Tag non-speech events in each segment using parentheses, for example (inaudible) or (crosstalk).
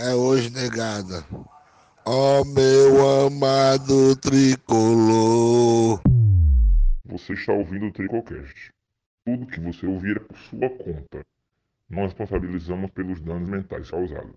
é hoje, negada. Ó meu amado tricolor. Você está ouvindo o Tricocast. Tudo que você ouvir é por sua conta. Nós responsabilizamos pelos danos mentais causados.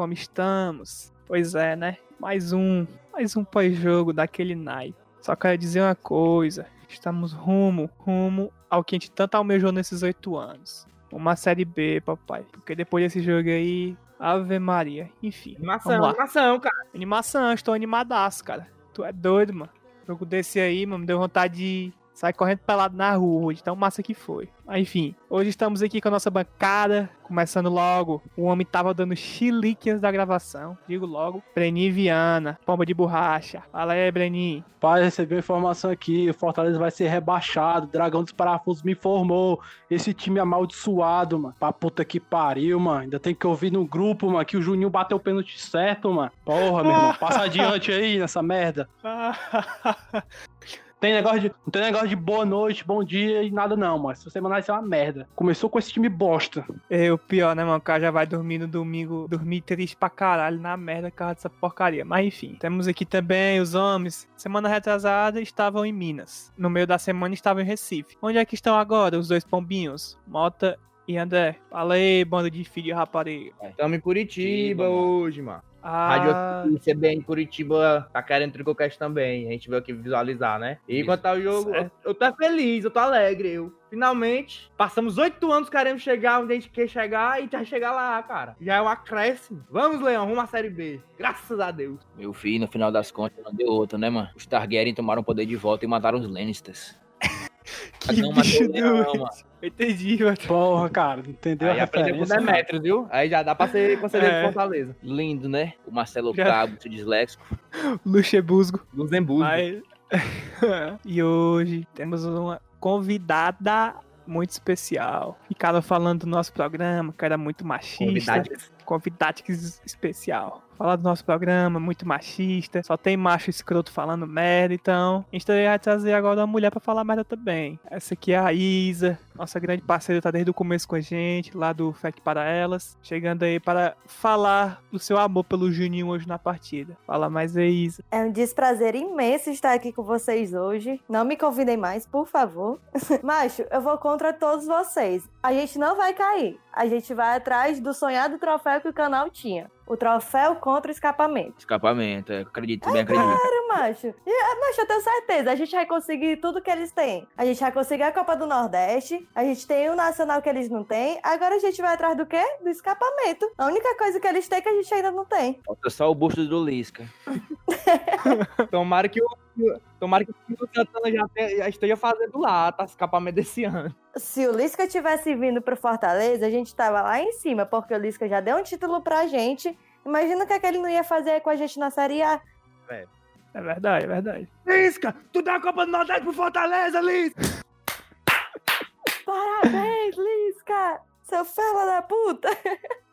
Como estamos? Pois é, né? Mais um, mais um pós-jogo daquele naipe. Só quero dizer uma coisa: estamos rumo, rumo ao que a gente tanto almejou nesses oito anos. Uma série B, papai. Porque depois desse jogo aí, Ave Maria. Enfim. Animação, animação, cara. Animação, estou animadaço, cara. Tu é doido, mano. Jogo desse aí, mano, me deu vontade de sair correndo pelado na rua, de tão massa que foi. Mas, enfim, hoje estamos aqui com a nossa bancada, começando logo. O homem tava dando chiliques da gravação, digo logo. Brenin Viana, pomba de borracha. Fala aí, Brenin. Pai, recebeu informação aqui, o Fortaleza vai ser rebaixado, o Dragão dos Parafusos me informou, esse time é amaldiçoado, mano, pra puta que pariu, mano, ainda tem que ouvir no grupo, mano, que o Juninho bateu o pênalti certo, mano, porra, meu irmão, passa (laughs) adiante aí nessa merda. (laughs) Tem negócio de, não tem negócio de boa noite, bom dia e nada não, mano. Semana vai ser uma merda. Começou com esse time bosta. É o pior, né, mano? O cara já vai dormir no domingo, dormir triste pra caralho na merda por causa dessa porcaria. Mas enfim, temos aqui também os homens. Semana retrasada estavam em Minas. No meio da semana estavam em Recife. Onde é que estão agora os dois pombinhos? Mota e André. Fala aí, bando de filho de rapariga. Estamos em Curitiba Curitiba, hoje, mano. Ah, Rádio CBN Curitiba tá querendo Tricocast também. A gente veio aqui visualizar, né? E Isso. quanto ao jogo, eu, eu tô feliz, eu tô alegre. Eu finalmente passamos oito anos querendo chegar onde a gente quer chegar e já chegar lá, cara. Já é um acréscimo. Vamos, Leão, rumo à Série B. Graças a Deus. Meu filho, no final das contas, não deu outra, né, mano? Os Targaryen tomaram o poder de volta e mataram os Lannisters. Mas que não matou bicho doido. mano. Entendi, mano. Porra, cara, entendeu Aí a aprendeu com o referência? Demetrius, viu? Aí já dá pra ser (laughs) conselheiro É. de Fortaleza. Lindo, né? O Marcelo Já- Cabo, seu disléxico. (laughs) Luxemburgo. Luxemburgo. Mas... (laughs) e hoje temos uma convidada muito especial. Ficava falando do nosso programa, que era muito machista. Convidados. Convidade especial. Falar do nosso programa, muito machista. Só tem macho escroto falando merda, então. A gente vai trazer agora uma mulher pra falar merda também. Essa aqui é a Isa, nossa grande parceira, tá desde o começo com a gente, lá do FEC para Elas. Chegando aí para falar do seu amor pelo Juninho hoje na partida. Fala mais aí, Isa. É um desprazer imenso estar aqui com vocês hoje. Não me convidem mais, por favor. (laughs) Macho, eu vou contra todos vocês. A gente não vai cair. A gente vai atrás do sonhado troféu que o canal tinha. O troféu contra o escapamento. Escapamento, eu acredito, bem acredito. Sério, macho. E, ah, macho, eu tenho certeza. A gente vai conseguir tudo que eles têm. A gente vai conseguir a Copa do Nordeste. A gente tem o Nacional que eles não têm. Agora a gente vai atrás do quê? Do escapamento. A única coisa que eles têm que a gente ainda não tem. Falta só o busto do Lisca. (laughs) Tomara que o. Tomara que o Santana já, já esteja fazendo lá, tá? Escapamento desse ano. Se o Lisca tivesse vindo pro Fortaleza, a gente tava lá em cima, porque o Lisca já deu um título pra gente. Imagina o que, é que ele não ia fazer com a gente na Série A. É verdade, é verdade. Lisca, tu dá a Copa do Nordeste pro Fortaleza, Lisca! Parabéns, Lisca! Seu fela da puta! (laughs)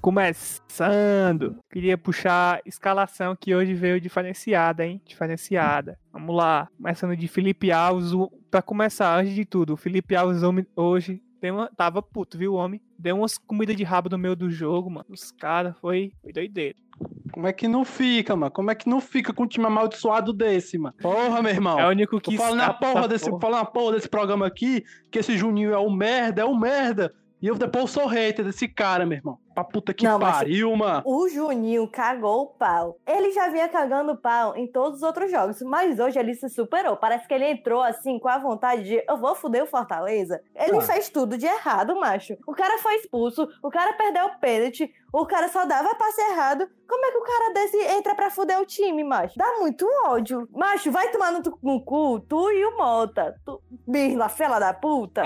Começando, queria puxar a escalação que hoje veio diferenciada, hein? Diferenciada. Vamos lá, começando de Felipe Alves. o- Pra começar, antes de tudo, o Felipe Alves hoje deu uma- tava puto, viu, homem? Deu umas comidas de rabo no meio do jogo, mano. Os caras, foi, foi doideira. Como é que não fica, mano? Como é que não fica com um time amaldiçoado desse, mano? Porra, meu irmão. É o único que Tô falando a escapa porra desse, porra. falando a porra desse programa aqui, que esse Juninho é um merda, é um merda. E eu depois sou hater desse cara, meu irmão. Pra puta que Não, pariu, mano. O Juninho cagou o pau. Ele já vinha cagando o pau em todos os outros jogos, mas hoje ele se superou. Parece que ele entrou assim com a vontade de eu vou fuder o Fortaleza. Ele Ah. fez tudo de errado, macho. O cara foi expulso, o cara perdeu o pênalti, o cara só dava passe errado. Como é que o cara desse entra pra fuder o time, macho? Dá muito ódio. Macho, vai tomar no, no cu, tu e o Mota. Tu, birla, fela da puta.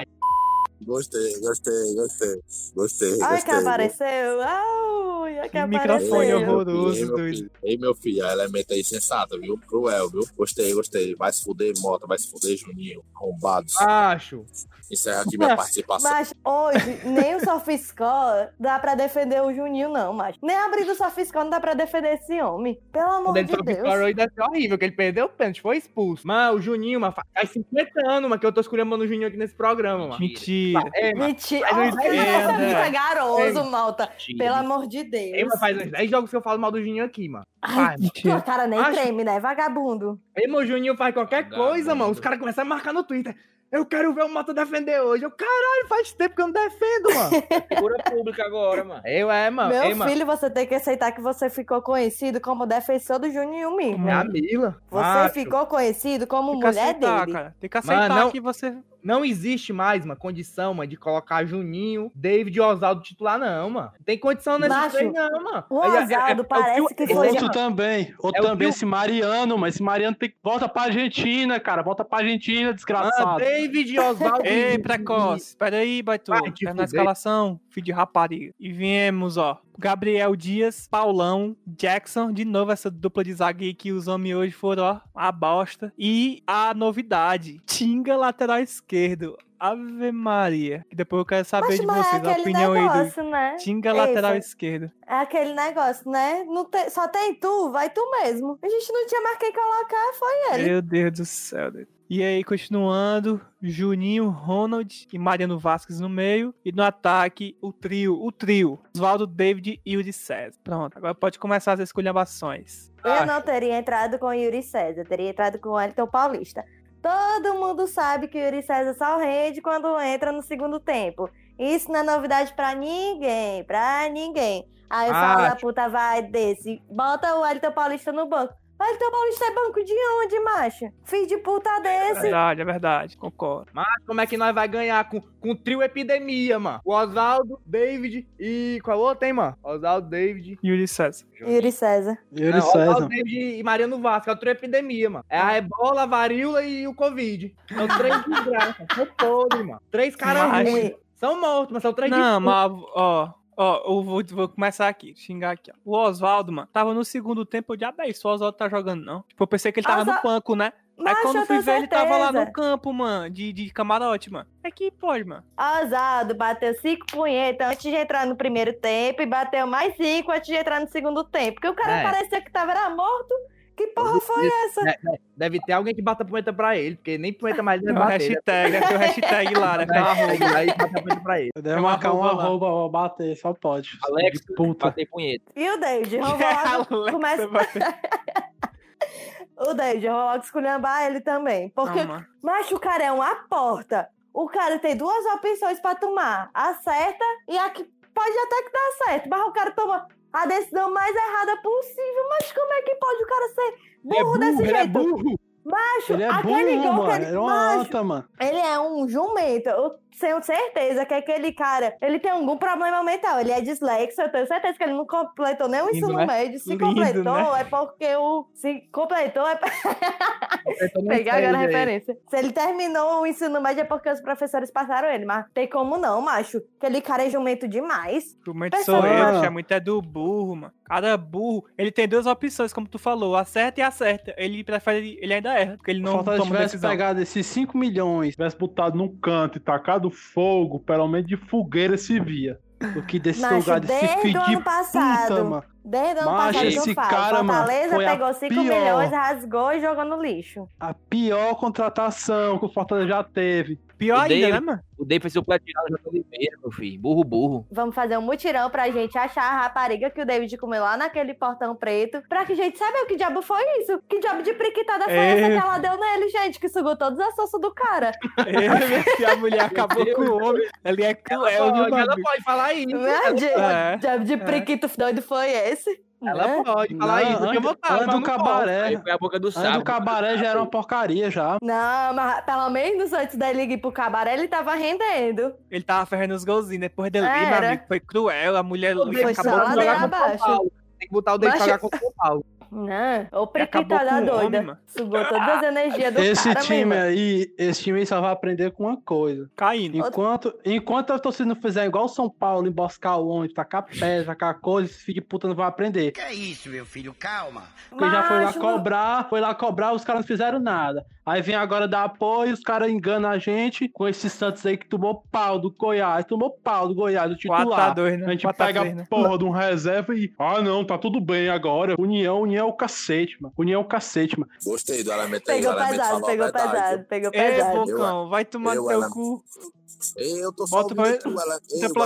Gostei, gostei, gostei. Gostei, Ai, que apareceu. Ai, que Que microfone apareceu. horroroso, Ei, meu filho, ei, meu filho, a elemento aí sensata, viu? Cruel, viu? Gostei, gostei. Vai se fuder, Mota, vai se fuder, Juninho. Arrombados. Acho. Encerra aqui minha (laughs) participação. Mas hoje, nem o Sofiscore dá pra defender o Juninho, não, mas Nem abrir do Sofiscore não dá pra defender esse homem. Pelo amor ele de Deus. ficou aí deve ser horrível, que ele perdeu o pênalti, foi expulso. Mano, o Juninho, mano, faz 50 anos, mano, que eu tô escolhendo o Juninho aqui nesse programa, mano. Mentira. É, mano. Mentira. Mas não você né? fica garoso, Ei, malta. Pelo amor de Ei, Deus. mano, faz uns 10 jogos que eu falo mal do Juninho aqui, mano. Ai, mano. Mentira. Tua cara nem Acho- treme, né? Vagabundo. Aí, meu Juninho faz qualquer Vagabundo. coisa, mano. Os caras começam a marcar no Twitter. Eu quero ver o Mota defender hoje. Eu, caralho, faz tempo que eu não defendo, mano. (laughs) Figura pública agora, mano. eu é, mano. Meu Ei, mano. filho, você tem que aceitar que você ficou conhecido como defensor do Juninho mesmo. É a Mila. Você Macho. ficou conhecido como mulher aceitar, dele. cara. Tem que aceitar Mano, não- que você. Não existe mais, mano, condição, mano, de colocar Juninho, David e Oswaldo titular, não, mano. Tem condição nesse Macho, trem, não, mano. O é- é- é o parece tio- que foi- Outro também. Outro É também, esse Mariano, mas esse Mariano tem que. Volta pra Argentina, cara. Volta pra Argentina, Ah, desgraçado. David e Oswaldo. Ei, precoce. Pera aí, Baitu. Vai te É na fuder. escalação, filho de rapariga. E viemos, ó. Gabriel Dias, Paulão, Jackson. De novo, essa dupla de zague aí que os homens hoje foram, ó, a bosta. E a novidade: Tinga lateral esquerdo. Ave Maria. Que depois eu quero saber Mas, de é vocês a aquele opinião aí do negócio, né? Tinga Ei, lateral esquerdo. É aquele negócio, né? Não tem- só tem tu, vai tu mesmo. A gente não tinha mais quem colocar, foi ele. Meu Deus do céu. doido. E aí, continuando, Juninho, Ronald e Mariano Vasquez no meio. E no ataque, o trio, o trio. Oswaldo, David e Yuri César. Pronto, agora pode começar as esculhambações. Eu não teria entrado com o Yuri César, teria entrado com o Wellington Paulista. Todo mundo sabe que o Yuri César só rende quando entra no segundo tempo. Isso não é novidade pra ninguém, pra ninguém. Aí o Ah, da tipo- puta vai desse, bota o Wellington Paulista no banco. Wellington Paulista é banco de onde, macho? Filho de puta É desse. verdade, é verdade, concordo. Mas como é que nós vai ganhar com, com o trio epidemia, mano? O Oswaldo, David e. Qual outro, hein, mano? Oswaldo, David. Yuri César. Yuri César. Yuri Não, Oswaldo, César. David e Mariano Vasco. É o trio epidemia, mano. É a ebola, a varíola e o Covid. São três (laughs) desgraças. São podres, mano. Três caras Mas- ruins. São mortos, mas são três Não, defuntos. mas, ó, ó, eu vou, vou começar aqui, xingar aqui, ó. O Oswaldo, mano, tava no segundo tempo, eu já isso, o Oswaldo tá jogando, não. Tipo, eu pensei que ele tava no banco, né? Aí Macho, quando eu fui ver, ele tava lá no campo, mano, de, de camarote, mano. É que pode, mano. Oswaldo bateu cinco punhetas antes de entrar no primeiro tempo e bateu mais cinco antes de entrar no segundo tempo. Porque o cara É. parecia que tava era morto. Que porra foi essa? É, é, Deve ter alguém que bata punheta pra ele, porque nem punheta mais ele Tem vai um bater. hashtag, deve ter um hashtag lá, (laughs) deve ter uma arroba. Hashtag lá e bata punheta pra ele. Deve É uma marcar uma arroba pra bater, só pode. Alex, puta. bater punheta. E o David? (laughs) Vamos começa... (laughs) O David, vamos logo esculhambar ele também. Porque, mano. macho, o cara é uma porta. O cara tem duas opções pra tomar. A certa e a que pode até que dar certo. Mas o cara toma a decisão mais errada possível. Mas como é que pode o cara ser burro, desse ele é jeito? burro. Macho, Ele é aquele burro, gol que mano. ele... Ele é uma Macho, anta, mano. Ele é um jumento. Eu tenho certeza que aquele cara, ele tem algum problema mental. Ele é dislexo. Eu tenho certeza que ele não completou nem o Lindo, ensino né? médio. Se Lindo, completou, né? é porque o. Se completou, é. (laughs) Pegar agora a referência. Se ele terminou o ensino médio é porque os professores passaram ele. Mas tem como não, macho. Aquele cara é jumento demais. Jumento sou eu, mano. é muito é do burro, mano. Cada burro, ele tem duas opções, como tu falou, acerta e acerta. Ele prefere, ele ainda erra, porque ele Se o não Fortaleza toma tivesse decisão. pegado esses 5 milhões, tivesse botado num canto e tacado fogo, pelo menos de fogueira se via. Do que desse Macho, lugar de ano passado. puta, mano. Desde o ano Macho, passado esse cara, mano, Fortaleza foi pegou 5 pior. milhões, rasgou e jogou no lixo. A pior contratação que o Fortaleza já teve. Pior O ainda, David- né, mano? O Dave pé tirado já foi meia, meu filho. Burro, burro. Vamos fazer um mutirão pra gente achar a rapariga que o David comeu lá naquele portão preto. Pra que a gente saiba o que diabo foi isso. Que diabo de priquitada foi É. essa que ela deu nele, gente? Que sugou todas as forças do cara. É, se a mulher (laughs) acabou com o homem, ele é cruel, viu, Pode, ela pode falar isso. Né? Ela De, É. diabo de priquito doido foi esse. Ela né? pode falar Não, isso. Antes, vontade, antes mas do cabaré. Foi a boca do Antes sapo. do cabaré já era uma porcaria já. Não, mas pelo menos antes dele ir pro cabaré, ele tava rendendo. Ele tava ferrando os golzinhos, depois dele, meu amigo, foi cruel, a mulher O Foi acabou ladeira jogar contra o São. Paulo. Tem que botar o Mas- pra jogar contra o São Paulo. Com o homem, doida. mano. Sugou todas as (laughs) energias do Esse cara, time mesmo. aí, esse time aí só vai aprender com uma coisa. caindo. Enquanto, enquanto a torcida não fizer igual o São Paulo, emboscar o ônibus, tacar pedra, tacar coisa, esse filho de puta não vai aprender. Que é isso, meu filho? Calma. Porque já foi lá cobrar, foi lá cobrar, os caras não fizeram nada. Aí vem agora dar apoio, os caras enganam a gente com esses Santos aí que tomou pau do Goiás, tomou pau do Goiás, do 4 a titular. 2 né? A gente 4 a pega 3, né? a porra de um reserva e. Ah, não, tá tudo bem agora. União, união é o cacete, mano. União é o cacete, mano. Gostei do elemento aí. Pegou pesado, a pegou verdade, pesado, pegou Ei, pesado. Bocão, vai tomar no teu cu. Eu tô só Bota pelo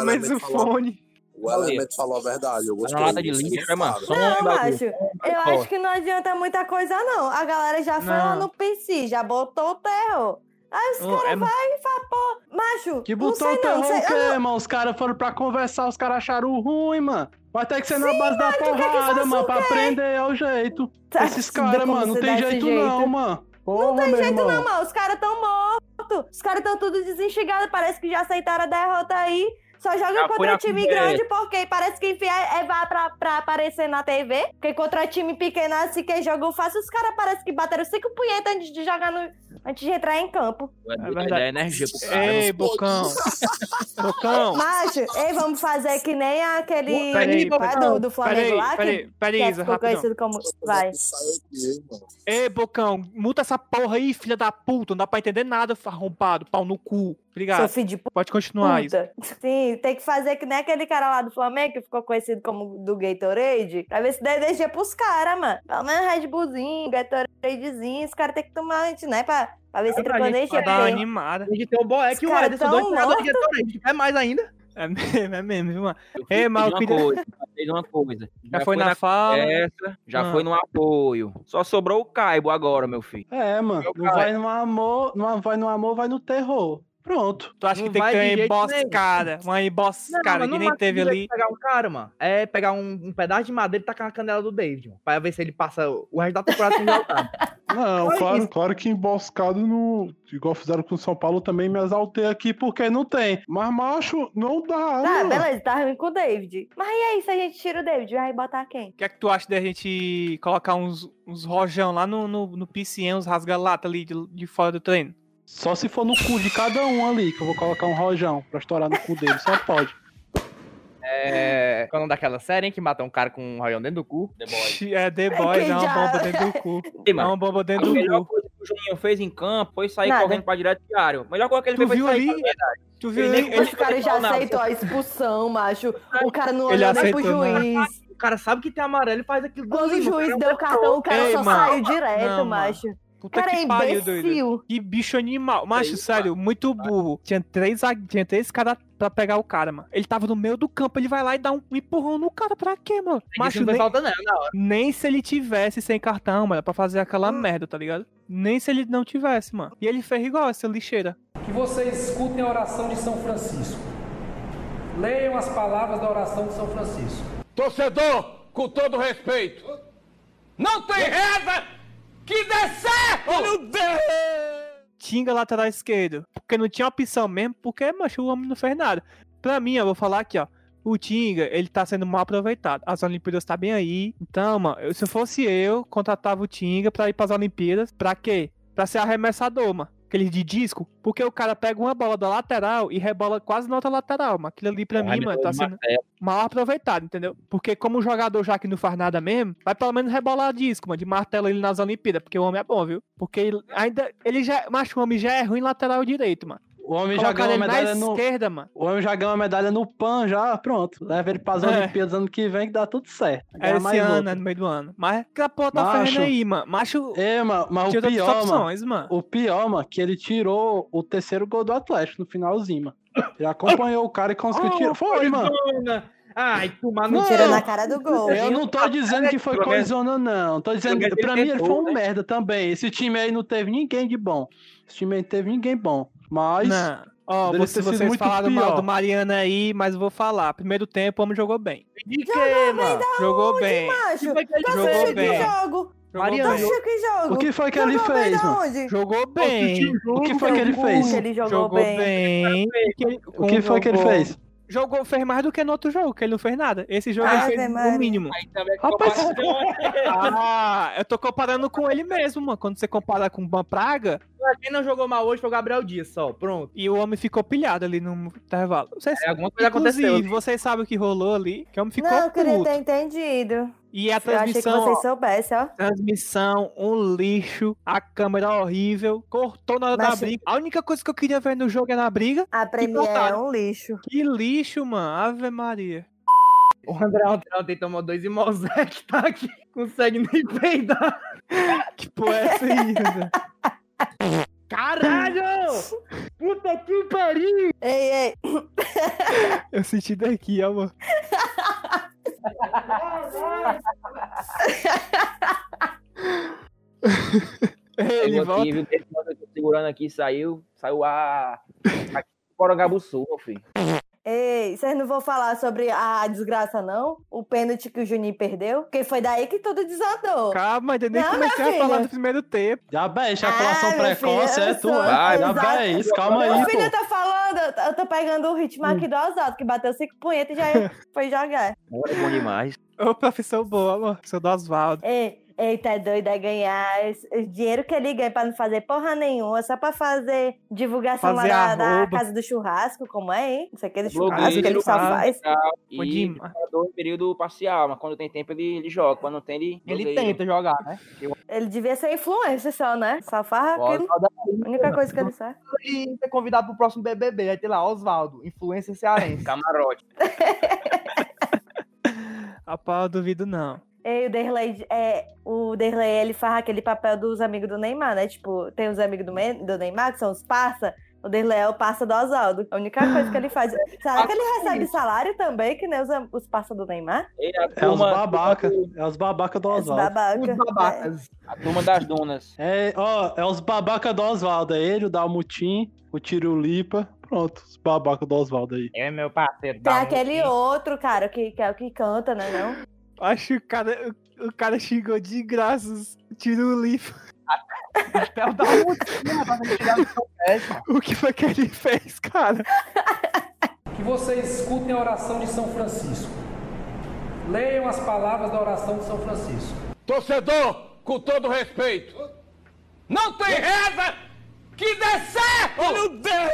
menos elemento o falou- fone. O elemento falou a verdade. Eu gostei. na lata de lixo, é. Só Não, macho, eu acho que não adianta muita coisa, não. A galera já foi lá Não. no PC, já botou o terror. Aí os Não, caras é- vai e fala, pô, macho, Que não botou sei o não, terror não sei, o quê, mano? Os caras foram pra conversar, os caras acharam ruim, mano. Vai ter que ser na base da porrada, mano, pra aprender é o jeito. Tá, Esses caras, mano, não tem jeito, jeito? não, mano. Porra, Não tem jeito irmão. não, mano. Os caras tão mortos. Os caras tão tudo desinstigados. Parece que já aceitaram a derrota aí. Só joga foi contra time primeira. grande porque parece que enfia é vá pra, pra aparecer na TV. Porque contra time pequeno assim, quem joga fácil, os caras parecem que bateram cinco punhetas antes de jogar no. antes de entrar em campo. É verdade. dá energia pro cara. Ei, Bocão. (laughs) Bocão. Macho, ei, vamos fazer que nem aquele. Peraí, é do, do Flamengo Peraí, lá, peraí, que, peraí, que Isa, ficou rapidão. conhecido como. Vai. Ei, Bocão, muta essa porra aí, filha da puta. Não dá pra entender nada, arrombado. Pau no cu. Obrigado. filho de Pode continuar, Isa. puta. Tem que fazer que nem aquele cara lá do Flamengo que ficou conhecido como do Gatorade, pra ver se dá energia pros caras, mano. Pelo menos Red Bullzinho, Gatoradezinho, os caras têm que tomar antes, né? Pra, pra ver se Pra gente energia. Pra dar uma animada. A gente tem o Boeck e o Ederson, tão dois jogadores de. Gatorade. Quer mais ainda. É mesmo, é mesmo, viu, mano? Ei, eu uma coisa, fez uma coisa. Já, foi na fala. Essa, já Ah. foi no apoio. Só sobrou o Caibo agora, meu filho. É, mano. Não vai no amor, não vai no amor, vai no terror. Pronto. Tu acha que Não tem que ter uma emboscada? Uma emboscada que nem teve ali. pegar um cara, mano, é pegar um, um pedaço de madeira e tacar na canela do David, mano, pra ver se ele passa o resto da temporada sem jogar. (laughs) Não, claro, isso. claro que emboscado no. Igual fizeram com o São Paulo, também me exaltei aqui porque não tem. Mas, macho, não dá. Tá, mano. beleza, tá ruim com o David. Mas e aí, se a gente tira o David, vai botar quem? O que é que tu acha da gente colocar uns, uns rojão lá no, no, no piscinho, uns rasga-lata ali de, de fora do treino? Só se for no cu de cada um ali, que eu vou colocar um rojão pra estourar no cu dele. Só pode. É. Qual é o nome daquela série, hein? Que mata um cara com um raião dentro do cu. The Boy. É The Boys, é uma bomba dentro do cu. (laughs) É uma bomba dentro do melhor cu. coisa que o Juninho fez em campo foi sair Nada. correndo pra direto diário. Melhor coisa que ele Tu fez viu foi sair ali? pra Tu viu Ele ali? caras já Não, aceitou a expulsão, macho. O cara não olhou nem pro aceitou, não. juiz. O cara sabe que tem amarelo e faz aquilo. Quando o juiz cara. deu o cartão, o cara Ei, só mano. saiu direto, Não, mano. Puta cara é que pariu, doido. Que bicho animal. Macho, sério, muito burro. Tinha três, tinha três caras pra pegar o cara, mano. Ele tava no meio do campo, ele vai lá e dá um empurrão no cara. Pra quê, mano? Macho, nem, falta, não, na hora. nem se ele tivesse sem cartão, mano, pra fazer aquela merda, tá ligado? Nem se ele não tivesse, mano. E ele fez igual essa lixeira. Que vocês escutem a oração de São Francisco. Leiam as palavras da oração de São Francisco. Torcedor, com todo respeito, não tem reza que dê certo! Meu Deus! Tinga lateral esquerdo. Porque não tinha opção mesmo, porque, macho, o homem não fez nada. Pra mim, eu vou falar aqui, ó. O Tinga, ele tá sendo mal aproveitado. As Olimpíadas tá bem aí. Então, mano, se fosse eu, contratava o Tinga pra ir pras Olimpíadas. Pra quê? Pra ser arremessador, mano. Aquele de disco. Porque o cara pega uma bola da lateral e rebola quase na outra lateral, mano. Aquilo ali pra mim, mano, tá sendo mal aproveitado, entendeu? Porque como o jogador já que não faz nada mesmo, vai pelo menos rebolar disco, mano, de martelo ele nas Olimpíadas, porque o homem é bom, viu? Porque ele ainda, ele já, macho, o homem já é ruim lateral direito, mano. O homem já ganhou uma na medalha no. esquerda, mano. O homem já ganhou uma medalha no PAN, já, pronto. Leva ele pras É. Olimpíadas ano que vem que dá tudo certo. É esse mais ano, outra. é no meio do ano. Mas aquela porra tá ferrando aí, mano. Macho. É, mano, mas o pior, mano, opções, mano. o pior, mano, que ele tirou o terceiro gol do Atlético no finalzinho, mano. Ele acompanhou o cara e conseguiu tirar. Foi, mano. Coisona. Ai, tomar no Tira na cara do gol. Eu não tô dizendo que foi menos- coisona, não. Tô dizendo que pra ele mim ele foi um né? merda também. Esse time aí não teve ninguém de bom. Esse time aí não teve ninguém bom. Mas. Ó, sido vocês muito falaram mal pior. do Mariana aí, mas eu vou falar. Primeiro tempo, o homem jogou bem. De quê, mano? Jogou bem. Macho, que ele tu jogou que bem. jogo? Jogou Mariana, que? O que foi que ele Jogou bem fez? Jogou bem. O que foi que ele fez? Ele jogou, Jogou bem. bem. O que foi que ele fez? Jogou, fez mais do que no outro jogo, que ele não fez nada. Esse jogo Ave ele fez Maria. o mínimo. Também Rapaz, (laughs) Ah, eu tô comparando com ele mesmo, mano. Quando você compara com uma praga, Quem não jogou mal hoje foi o Gabriel Dias, só. Pronto. e o homem ficou pilhado ali no intervalo. Vocês, É, alguma coisa inclusive, aconteceu. vocês sabem o que rolou ali, que o homem ficou Não, eu queria puto. ter entendido. E a Eu achei que transmissão, vocês soubessem, ó. transmissão, um lixo, a câmera horrível, cortou na hora da briga. A única coisa que eu queria ver no jogo era a briga. A Premier é um lixo. Que lixo, mano. Ave Maria. O André ontem, tomou dois e Mosec tá aqui. Consegue nem peidar. (laughs) Que porra é essa aí, André? (laughs) Caralho! Puta que pariu! Ei, ei. Eu senti daqui, ó, mano. (laughs) Ele volta. aqui, viu? Esse modo que eu tô segurando aqui saiu. Saiu a. Sul, meu filho. Ei, vocês não vão falar sobre a desgraça, não? O pênalti que o Juninho perdeu? Porque foi daí que tudo desandou. Calma, ainda nem Não, comecei a falar filha. do primeiro tempo. Já bem, Ah, ejaculação meu precoce, filho, é tu, é. Já exato. bem, isso, calma Meu aí, filho pô. tá falando, eu tô- eu tô pegando o ritmo aqui do Oswaldo, que bateu cinco punhetas e já (laughs) foi jogar. É bom demais. Ô, profissão boa, mano. Profissão do Oswaldo. Ei, eita, é doido é ganhar o dinheiro que ele ganha pra não fazer porra nenhuma, só pra fazer divulgação Fazer lá da, casa do churrasco, como é, hein? Não sei o que do churrasco Blogueiro, que ele só faz. E jogador em período parcial, mas quando tem tempo ele, ele joga. Quando não tem, ele. Ele tenta jogar, né? Ele devia ser influencer só, né? Só aquilo. A única coisa que ele sabe. E ser convidado pro próximo BBB. Vai ter lá, Oswaldo, influencer cearense. (laughs) Camarote. (laughs) (laughs) Rapaz, eu duvido não. Ei, o Derlei, é, o Derlei, ele faz aquele papel dos amigos do Neymar, né? Tipo, tem os amigos do, do Neymar, que são os parça. O Derlei é o parça do Oswaldo. A única coisa que ele faz. (gasps) Será que ele recebe salário também, que nem os, os parça do Neymar? E É os turma, babaca. É os babaca do Oswaldo. babaca. Os babacas. a turma das donas. É, ó, é os babaca do Oswaldo. É ele, o Dalmutim, o Tirulipa. Pronto, os babaca do Oswaldo aí. É, meu parceiro. Tem aquele outro, cara, que, que é o que canta, né? Não? Acho que o cara, o, o cara xingou de graças. Tira o livro. Da do seu pé, cara. O que foi que ele fez, cara? Que vocês escutem a oração de São Francisco. Leiam as palavras da oração de São Francisco. Torcedor, com todo respeito, não tem reza que dê certo! Meu Deus!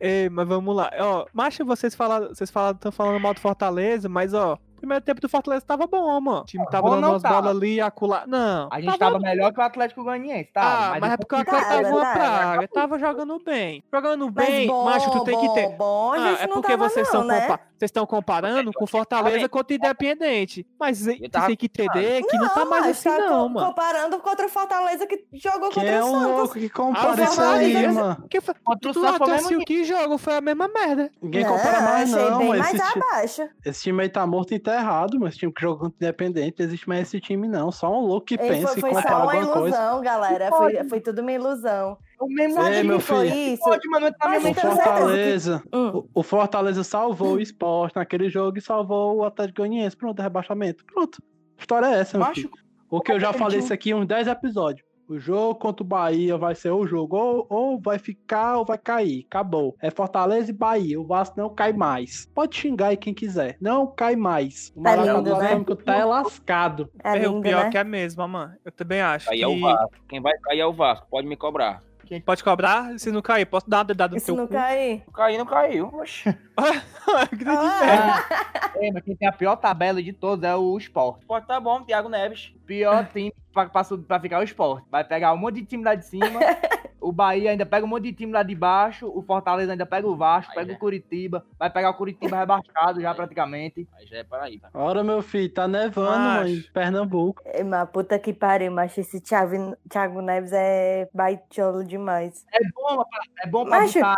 Ei, mas vamos lá. Ó, macho, vocês falaram, vocês falaram, estão falando mal do Fortaleza, mas ó, o primeiro tempo do Fortaleza tava bom, mano. O time tava dando não umas tava. bolas ali, acular. Não. A gente tava melhor que o Atlético Goianiense, tá? Ah, mas, é porque o Atlético tava, tava uma tava. praga. Tava jogando bem. Jogando Mas bem, bom, macho, tu tem que ter. bom, Ah, é não porque tava vocês não, estão né? compa- vocês estão comparando com Fortaleza contra o Independente. Mas você tava tem que entender que não, tá mais mas assim, não, mano. Comparando contra o Fortaleza que jogou Quem contra é o Santos. louco que compara isso aí, mano? Que foi... Tu tu o assistiu mesmo que jogo? Foi a mesma merda. Ninguém Não, compara mais, achei não. bem mas mais esse, ti- abaixo. esse time aí tá morto e enterrado, mas esse time que joga contra o Independente, não existe mais esse time, não. Só um louco que Ei, pensa foi, e foi compara só uma alguma coisa. ilusão, galera. Foi, foi tudo uma ilusão. O mesmo Sabe Ei, o meu que foi filho. isso? Pode, mano, tá Mas O então, certeza que- Fortaleza, Hum. o- o Fortaleza salvou o esporte naquele jogo e salvou o Atlético Goianiense. Pronto, rebaixamento. Pronto. A história é essa, meu Macho, filho. O que eu já falei isso aqui em uns 10 episódios. O jogo contra o Bahia vai ser o jogo. Ou, ou vai ficar ou vai cair. Acabou. É Fortaleza e Bahia. O Vasco não cai mais. Pode xingar aí quem quiser. Não cai mais. O Tá Maracanã lindo, né? Tá é lascado. É É, o lindo, pior né? que é mesmo, mano. Eu também acho. Aí é o que... Vasco. Quem vai cair é o Vasco. Pode me cobrar. Quem pode cobrar? Se não cair, posso dar uma dedada no teu não cu? cai. Não caiu, não caiu. Oxi. Grande Ah. É, mas quem tem a pior tabela de todos é o Sport. Pode tá bom, Thiago Neves. Pior time pra, pra, pra ficar o Sport. Vai pegar um monte de time lá de cima. (laughs) o Bahia ainda pega um monte de time lá de baixo, o Fortaleza ainda pega o Vasco, Aí pega já- o Curitiba, vai pegar o Curitiba (laughs) rebaixado já praticamente. Aí já é Paraíba. Ora, meu filho, tá nevando, mano, em Pernambuco. Ei, Mas puta que pariu, mas esse Thiago, Thiago Neves é baitolo demais. É bom, é bom pra Macho. botar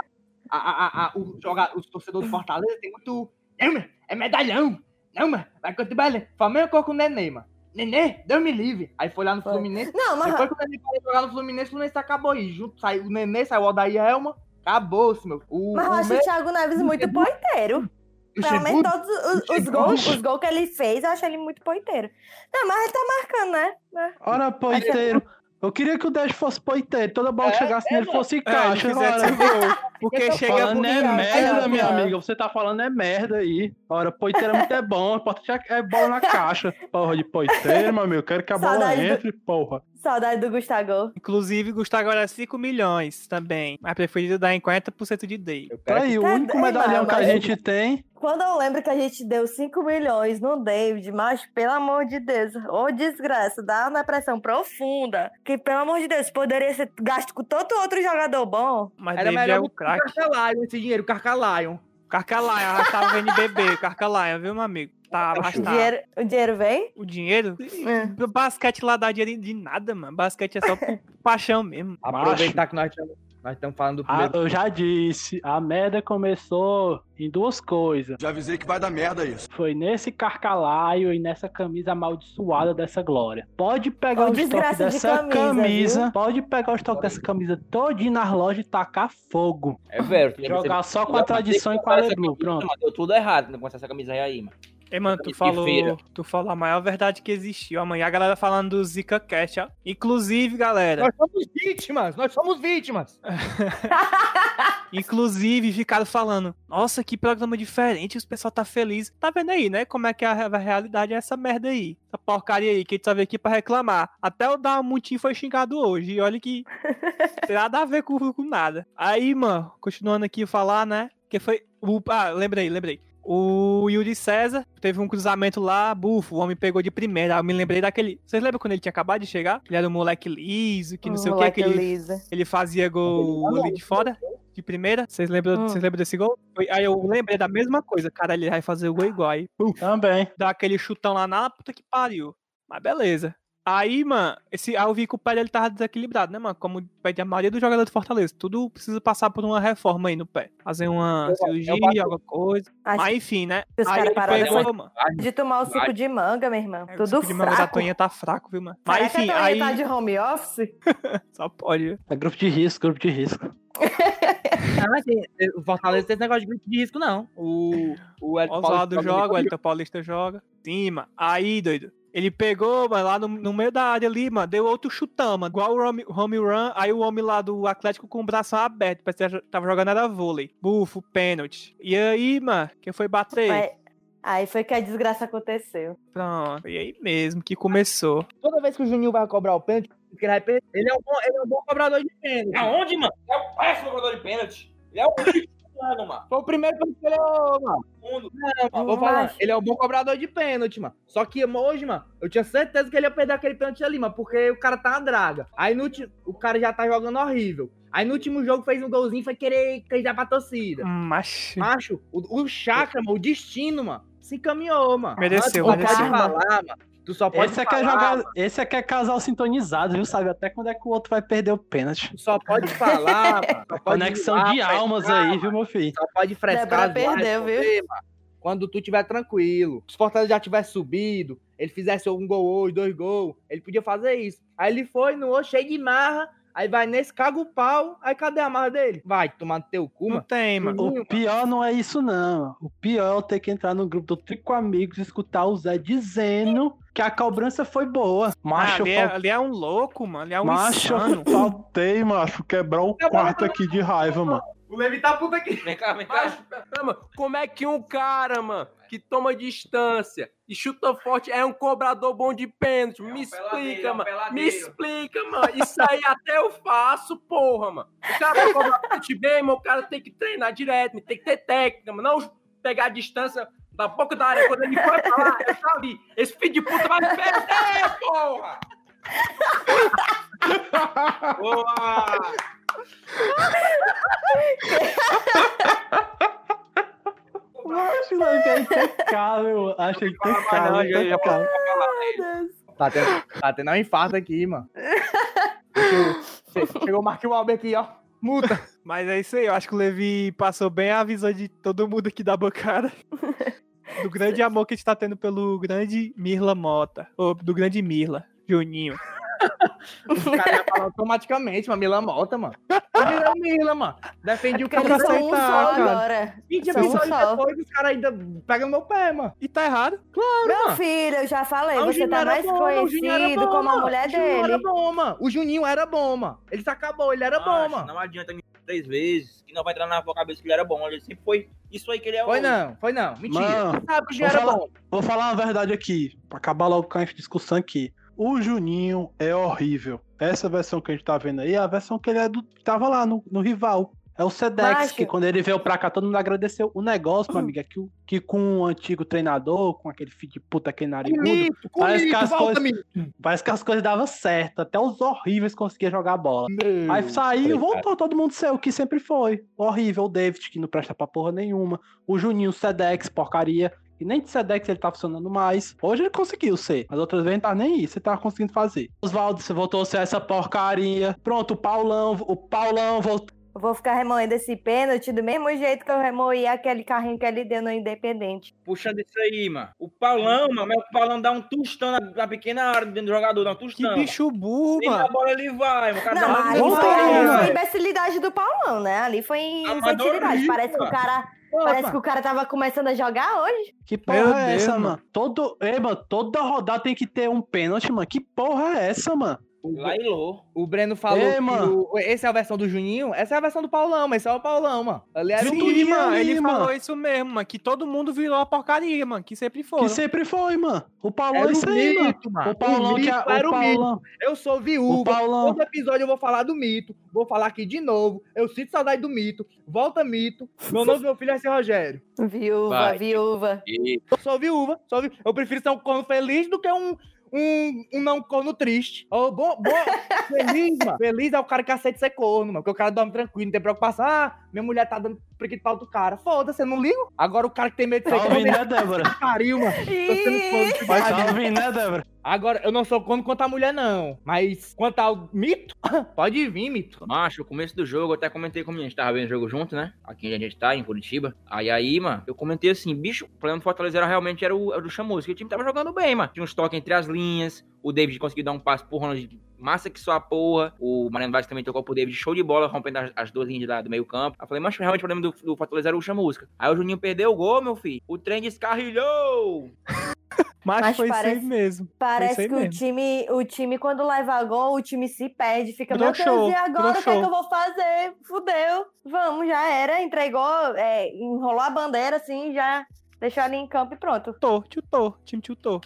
a, a, a, a, o joga, os torcedores do Fortaleza tem muito. Não, é medalhão. Não, mano, vai continuar. Flamengo com o Nenê, mano. Nenê, Deus me livre. Aí foi lá no Foi. Fluminense. Não, mas Depois que o Nenê foi jogar no Fluminense, o Fluminense acabou aí. Junto, saiu, o Nenê saiu o Odair Helma. Acabou-se, meu. O, Mas eu o acho o Thiago Neves muito poiteiro. Pelo menos todos os, os gols, os gols que ele fez, eu acho ele muito poiteiro. Não, mas ele tá marcando, né? É. Ora, poiteiro. Eu queria que o Dash fosse poiteiro. Toda bola que É, chegasse é, nele mano. fosse É, caixa. fizesse Ora, gol. (laughs) Porque chega Falando é bonito, merda, aí, minha amiga. Você tá falando é merda aí. Ora, poiteiro é muito é bom. É é bola na caixa. Porra de poiteiro, meu amigo. Quero que a bola Saudade do- entre, porra. Saudade do Gustavo. Inclusive, Gustavo agora é 5 milhões também. Mas preferido dar em 40% de day. Eu Tá aí, o único medalhão que a gente tem. Quando eu lembro que a gente deu 5 milhões no David, mas pelo amor de Deus, ô desgraça, dá uma depressão profunda. Que pelo amor de Deus, poderia ser gasto com todo outro jogador bom. Mas Era David é melhor que o craque. Carcalion, esse dinheiro, o Carcalion. Carcalaia, arrastava o NBB, Carcalaia, viu, meu amigo? Tá, O arrastava. dinheiro, o dinheiro vem? O dinheiro? É. O basquete lá dá dinheiro de nada, mano. Basquete é só por paixão mesmo. Aproveitar que nós estamos nós estamos falando do Ah, primeiro. eu já disse, a merda começou em duas coisas. Já avisei que vai dar merda isso. Foi nesse carcalaio e nessa camisa amaldiçoada dessa glória. Pode pegar Ô, o estoque de dessa camisa, camisa, pode pegar o estoque dessa camisa todinho nas lojas e tacar fogo. É velho. Jogar só com a tradição e com a Leblu, pronto. Deu tudo errado quando começar essa camisa aí, mano. Ei, mano, tu falou, tu falou a maior verdade que existiu. Amanhã a galera falando do Zika Cash, ó. Inclusive, galera, Nós somos vítimas, nós somos vítimas. (laughs) inclusive ficaram falando, nossa, que programa diferente, os pessoal tá feliz. Tá vendo aí, né? Como é que a, a realidade é essa merda aí. Essa porcaria aí que a gente só veio aqui pra reclamar. Até o Damutinho foi xingado hoje. E olha que (laughs) tem nada a ver com, com nada. Aí, mano, continuando aqui falar, né? Que foi. O, ah, lembrei, lembrei. O Yuri César teve um cruzamento lá, bufo, o homem pegou de primeira. Eu me lembrei daquele. Vocês lembram quando ele tinha acabado de chegar? Ele era um moleque liso, que não sei o que, que ele, ele fazia gol ali de fora, de primeira. Vocês lembram, Hum. vocês lembram desse gol? Foi- aí eu lembrei da mesma coisa, cara. Ele vai fazer o gol igual. Aí, Também. dá aquele chutão lá na puta que pariu. Mas beleza. Aí, mano, esse, aí eu vi que o pé dele tava desequilibrado, né, mano? Como o pé de a maioria dos jogadores do Fortaleza. Tudo precisa passar por uma reforma aí no pé. Fazer uma cirurgia, alguma coisa. Acho Mas enfim, né? os Aí caras ele pararam pegou, depois mano. de tomar o suco de manga, meu irmão. É, o Tudo suco de manga da fraco. Toninha tá fraco, viu, mano? Será Mas que a enfim, Toninha aí. tá de home office? (laughs) Só pode. É grupo de risco, grupo de risco. (laughs) Não, mas o Fortaleza tem esse negócio de grupo de risco, não. O, o Elton Oswaldo Paulista joga, o Elton Paulista joga. Cima. Aí, doido. Ele pegou, mano, lá no, no meio da área ali, mano, deu outro chutão, mano. Igual o home, home run. Aí o homem lá do Atlético com o braço aberto. Parece que tava jogando era vôlei. Bufo, pênalti. E aí, mano, quem foi bater? Aí, aí foi que a desgraça aconteceu. Pronto. E aí mesmo que começou. Toda vez que o Juninho vai cobrar o pênalti, ele vai perder. Ele é um bom, ele é um bom cobrador de pênalti. Aonde, mano? É o péssimo jogador de pênalti. Ele é o único (laughs) mano, mano. Foi o primeiro que ele falou, mano. Mundo. Não, vou falar. Ele é um bom cobrador de pênalti, mano. Só que hoje, mano, eu tinha certeza que ele ia perder aquele pênalti ali, mano, porque o cara tá uma draga. Aí no último, o cara já tá jogando horrível. Aí no último jogo fez um golzinho, foi querer candidatar pra torcida. Mas. Macho, o, o Chakra, mano, o destino, mano, se encaminhou, mano. Mereceu, só pode falar, mano. Tu só pode Esse aqui, é falar, jogar, mano. esse aqui é casal sintonizado, viu? Sabe até quando é que o outro vai perder o pênalti. Tu só pode falar, mano. Só pode Conexão de almas frescar, aí, viu, meu filho? Só pode frescar. Débora perdeu, viu? Quando tu tiver tranquilo. Se o Fortaleza já tivesse subido, ele fizesse um gol hoje, dois gols, ele podia fazer isso. Aí ele foi no outro cheio de marra, aí vai nesse, caga o pau, aí cadê a marra dele? Vai tomar no teu cu, Não mano. tem, mano. O pior não é isso, não. O pior é eu ter que entrar no grupo do Trico Amigos e escutar o Zé dizendo que a cobrança foi boa. Ah, Macho, ali, eu é, fal- ali é um louco, mano. Ali é um Macho, insano. faltei, macho, quebrar o quarto aqui de raiva, mano. O Levi tá puta aqui. Vem cá, vem cá. Mas, mano, como é que um cara, mano, que toma distância e chuta forte é um cobrador bom de pênalti? Me explica, mano. Me explica, mano. Isso aí até eu faço, porra, mano. O cara vai cobrar pênalti bem, mano, o cara tem que treinar direto, tem que ter técnica, mano. Não pegar a distância da boca da área, quando ele foi pra lá, eu já vi. Esse filho de puta vai perder, porra! Boa! Eu acho que é impecável. Acho impecável. impecável. Tá tendo, tá tendo um infarto aqui, mano. Chegou o Marquinhos Albert aqui, ó. Muta. Mas é isso aí, eu acho que o Levi passou bem a visão de todo mundo aqui da bancada. Do grande amor que a gente tá tendo pelo grande Mirla Mota. Ou do grande Mirla, Juninho. (laughs) Os caras iam falar automaticamente, mano. Mila Mota, mano. Mila, Mila, mano. Defendi o Porque cara um só aceitar, cara. agora. 20 São um episódios só. depois, os caras ainda pegam no meu pé, mano. E tá errado. Claro, Meu mano. filho, eu já falei, Ah, o você tá mais bom, o conhecido bom, como a mulher O Juninho era dele. bom, mano. O Juninho era bom, mano. Ele se acabou, ele era bom, Macho, mano. Não adianta me três vezes, que não vai entrar na tua cabeça que ele era bom. Ele sempre foi isso aí que ele é Foi hoje. não, foi não. Mentira. Mano, sabe que vou era falar- bom. Vou falar uma verdade aqui, pra acabar logo com a discussão aqui. O Juninho é horrível. Essa versão que a gente tá vendo aí é a versão que ele é do, tava lá no, no rival. É o Sedex, que quando ele veio pra cá, todo mundo agradeceu. O negócio, meu amigo, é que, o- que com o antigo treinador, com aquele filho de puta, aquele narigudo, Mito, parece que mito, as volta, coisas- mito. parece que as coisas davam certo. Até os horríveis conseguiam jogar bola. Aí saiu, voltou todo mundo ser o que sempre foi. Horrível, o David, que não presta pra porra nenhuma. O Juninho, o Sedex, porcaria. E nem de Sedex ele tá funcionando mais. Hoje ele conseguiu ser. Mas outras vezes não tá nem isso. Ele tava conseguindo fazer. Oswaldo, você voltou a ser essa porcaria. Pronto, o Paulão, o Paulão voltou. Eu vou ficar remoendo esse pênalti do mesmo jeito que eu remoí aquele carrinho que ele deu no Independente. Puxando isso aí, mano. O Paulão, mano, mas o Paulão dá um tostão na, na pequena área dentro do jogador, dá um Que tostão. bicho burro, na mano. bola ele vai, mano. O cara Não, dá ali foi, foi velho. imbecilidade do Paulão, né? Ali foi. Amadorismo, Parece que o cara, parece que o cara tava começando a jogar hoje. Que porra Meu é Deus, essa, mano. mano? Todo, ei, mano, toda rodada tem que ter um pênalti, mano. Que porra é essa, mano? Lá e lô. O Breno falou Ei, que mano. o- essa é a versão do Juninho, essa é a versão do Paulão, mas esse é o Paulão, mano. Ali era o Sim, Juninho. mano, ele mano. falou isso mesmo, mano. Que todo mundo virou a porcaria, mano. Que sempre foi. Que sempre foi, mano. O Paulão Era é o isso aí, mano. mito, mano. O Paulão o que mito é, era o o mito. Paulão, Eu sou o viúva. Paulão. Todo episódio eu vou falar do mito. Vou falar aqui de novo. Eu sinto saudade do mito. Volta mito. Meu nome do meu filho vai ser Rogério. Viúva, Vai. viúva. E Eu sou viúva. Sou vi... Eu prefiro ser um corno feliz do que um, um, um não corno triste. Oh, bom, bom. (laughs) Feliz, mano. Feliz é o cara que aceita ser corno, mano. Porque o cara dorme tranquilo, não tem preocupação. Ah, minha mulher tá dando prequito pra outro cara. Foda-se, eu não ligo. Agora o cara que tem medo de ser ouvindo, né, Débora? pariu, mano. Tô sendo ouvindo, né, Débora? Agora, eu não sou quanto a mulher, não. Mas quanto ao mito, (coughs) pode vir, mito. Macho, o começo do jogo, eu até comentei com a minha, a gente tava vendo o jogo junto, né? Aqui onde a gente tá, em Curitiba. Aí aí, mano, eu comentei assim, bicho, o problema do Fortaleza era realmente era o, era o Chamusca, que o time tava jogando bem, mano. Tinha uns toques entre as linhas, o David conseguiu dar um passe pro Ronald, massa que só a porra. O Mariano Vaz também tocou pro David, show de bola, rompendo as, as duas linhas lá do meio campo. Aí eu falei, mas realmente o problema do, do Fortaleza era o Chamusca. Aí o Juninho perdeu o gol, meu filho. O trem descarrilhou. (laughs) Mas, Mas foi parece- mesmo. Parece que aí o mesmo. time, o time, quando leva gol, o time se perde. Fica, meu Deus, e agora o que, é que eu vou fazer? Fudeu. Vamos, já era. Entregou, é, enrolou a bandeira, assim, já deixou ali em campo e pronto. Tiltou, tiltou. Time tiltou.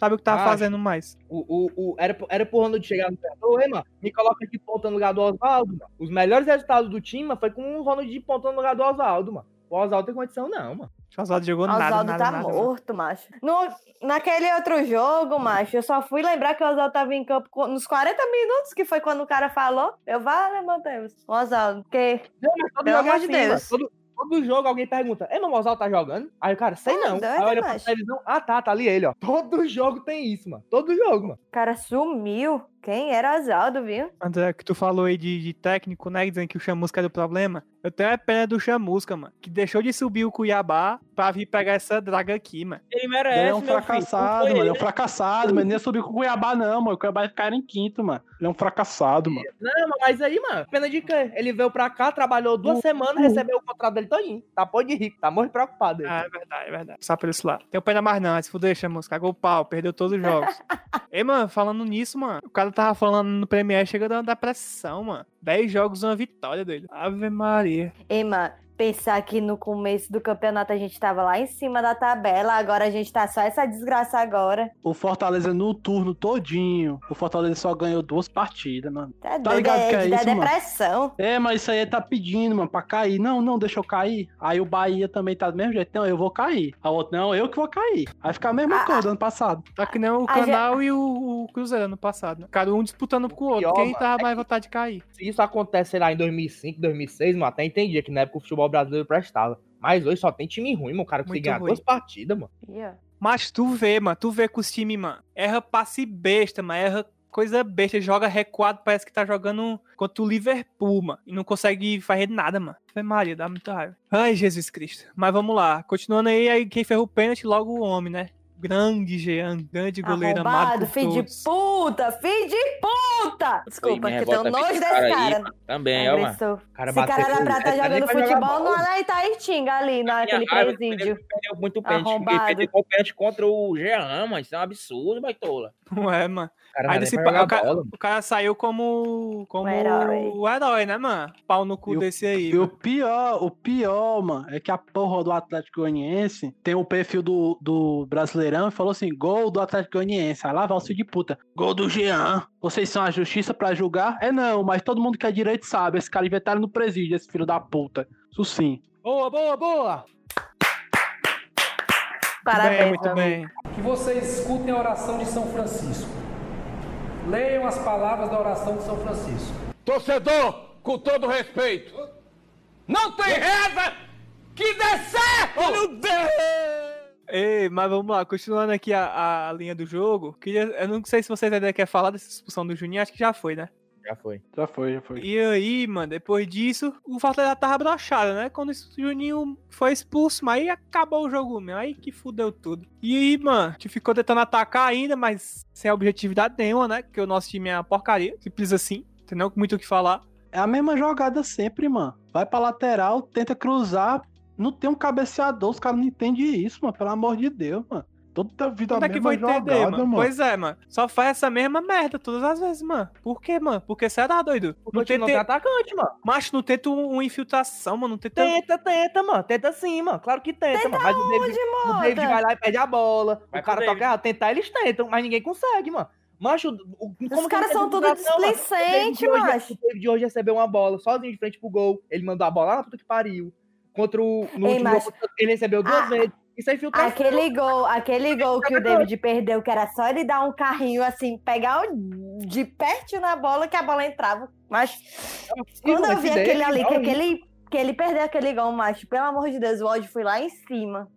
Sabe o que tava Acho. fazendo mais. O, o, o, era, pro- era pro Ronald chegar no ei, mano, me coloca de ponta no lugar do Oswaldo, mano. Os melhores resultados do time mano, foi com o Ronald de ponta no lugar do Oswaldo, mano. O Oswaldo tem condição, não, mano. O Oswaldo jogou nada, Oswaldo nada, tá nada. mano. morto, macho. No, naquele outro jogo, macho, eu só fui lembrar que o Oswaldo tava em campo nos 40 minutos, que foi quando o cara falou. Eu, vale, meu Deus. O Oswaldo, porque. Não, mas todo Pelo é amor de assim, Deus. mano. Todo, todo jogo alguém pergunta, mas o Oswaldo tá jogando? Aí o cara, sei Ah, não. doido, Aí olha pra televisão, ah tá, tá ali ele, ó. (laughs) Todo jogo tem isso, mano. Todo jogo, mano. O cara sumiu. Quem era Oswaldo, viu? André, que tu falou aí de, de técnico, né? Dizendo que o Chamusca era o problema. Eu tenho a pena do Chamusca, mano. Que deixou de subir o Cuiabá pra vir pegar essa draga aqui, mano. Ele merece, Ele é um filho. Fracassado, foi mano. Ele é um ele. fracassado, mas nem ia subir com o Cuiabá, não, mano. O Cuiabá ia ficar em quinto, mano. Ele é um fracassado, mano. Não, mas aí, mano, pena de quê? Ele veio pra cá, trabalhou duas semanas, recebeu o contrato dele todinho. Tá pô de rico, tá muito preocupado. ele. Ah, é verdade, é verdade. Só por esse lado. Tem pena mais não, se fuder, Chamusca. Cagou o pau, perdeu todos os jogos. (laughs) Ei, mano, falando nisso, mano. O cara tava falando no Premier, chega dando depressão, mano. 10 jogos, uma vitória dele. Ave Maria. Ei, mano, pensar que no começo do campeonato a gente tava lá em cima da tabela, agora a gente tá só essa desgraça agora. O Fortaleza no turno todinho. O Fortaleza só ganhou duas partidas, mano. Tá, Tá ligado é, que é isso, mano? depressão. É, mas isso aí tá pedindo, mano, pra cair. Não, não, deixa eu cair. Aí o Bahia também tá do mesmo jeito. Não, eu vou cair. A outra, não, eu que vou cair. Aí fica a mesma Ah, coisa ano passado. Tá que nem o Ah, Canal e o, o Cruzeiro ano passado, né? Cada um disputando com o outro. Pior, Quem mano, tava é mais que- vontade de cair? Se isso acontece, sei lá, em 2005, 2006, mano, até entendia que na época o futebol brasileiro prestava. Mas hoje só tem time ruim, mano. O cara conseguiu ganhar ruim. duas partidas, mano. Yeah. Mas tu vê, mano, tu vê que os times, mano, erra passe besta, mano, erra coisa besta, joga recuado, parece que tá jogando contra o Liverpool, mano, e não consegue fazer nada, mano. Foi Maria, dá muita raiva. Ai, Jesus Cristo. Mas vamos lá, continuando aí, aí quem ferrou o pênalti, logo o homem, né? Grande Jean, grande goleiro amado Arrombado, filho de puta, filho de puta! Desculpa, que tem um revolta nojo desse cara aí, cara. mano. Também, ó, mano. Cara Esse cara era pra estar jogando futebol bola. lá na Itaitinga, ali, naquele raiva, presídio. perdeu muito pênalti. Perdeu o pênalti contra o Jean, mano. Isso é um absurdo, baitola. Não é, mano. O cara Aí desse o, cara, o cara saiu como, como O herói. o herói, né, mano? Pau no cu E o- desse aí. E o pior, o pior, mano, é que a porra do Atlético Goianiense tem o perfil do, do Brasileirão e falou assim: gol do Atlético Goianiense. Aí lá vai o filho de puta. Gol do Jean. Vocês são a justiça pra julgar? É não, mas todo mundo que é direito sabe. Esse cara inventaram no presídio, esse filho da puta. Isso sim. Boa, boa, boa! Parabéns, bem, muito meu amigo. bem. Que vocês escutem a oração de São Francisco. Leiam as palavras da oração de São Francisco. Torcedor, com todo respeito, não tem reza que dê certo! Meu Deus! Ei, mas vamos lá, continuando aqui a, a linha do jogo. Queria, eu não sei se vocês ainda querem falar dessa expulsão do Juninho, acho que já foi, né? Já foi. Já foi, já foi. E aí, mano, depois disso, o Fortaleza tava brochado, né? Quando esse Juninho foi expulso, mas aí acabou o jogo mesmo. Aí que fudeu tudo. E aí, mano, que ficou tentando atacar ainda, mas sem objetividade nenhuma, né? Porque o nosso time é uma porcaria, simples assim. Entendeu? Muito o que falar. É a mesma jogada sempre, mano. Vai pra lateral, tenta cruzar. Não tem um cabeceador, os caras não entendem isso, mano. Pelo amor de Deus, mano. Toda vida Como a é que mesma vou entender, jogada, mano? mano. Pois é, mano. Só faz essa mesma merda todas as vezes, mano. Por quê, mano? Porque será, doido? Porque o time não tem atacante, mano. Macho, não tenta um- uma infiltração, mano. Não tenta. Tenta, tenta, mano. Tenta sim, mano. Claro que tenta, mano. Mas o David, o? David vai lá e perde a bola. Vai o cara toca errado. Tentar, eles tentam, mas ninguém consegue, mano. Macho, o, como que caras são tudo infiltração, mano? displicente, O David David hoje recebeu uma bola sozinho de frente pro gol. Ele mandou a bola lá na puta que pariu. Contra o. No Ei, último macho. jogo, ele recebeu duas Ah, vezes. Isso é infiltração. Aquele gol, aquele gol que o David perdeu, que era só ele dar um carrinho assim, pegar o- de perto na bola que a bola entrava. Mas quando eu vi aquele ali, que aquele, que ele perdeu aquele gol, macho, pelo amor de Deus, o ódio foi lá em cima.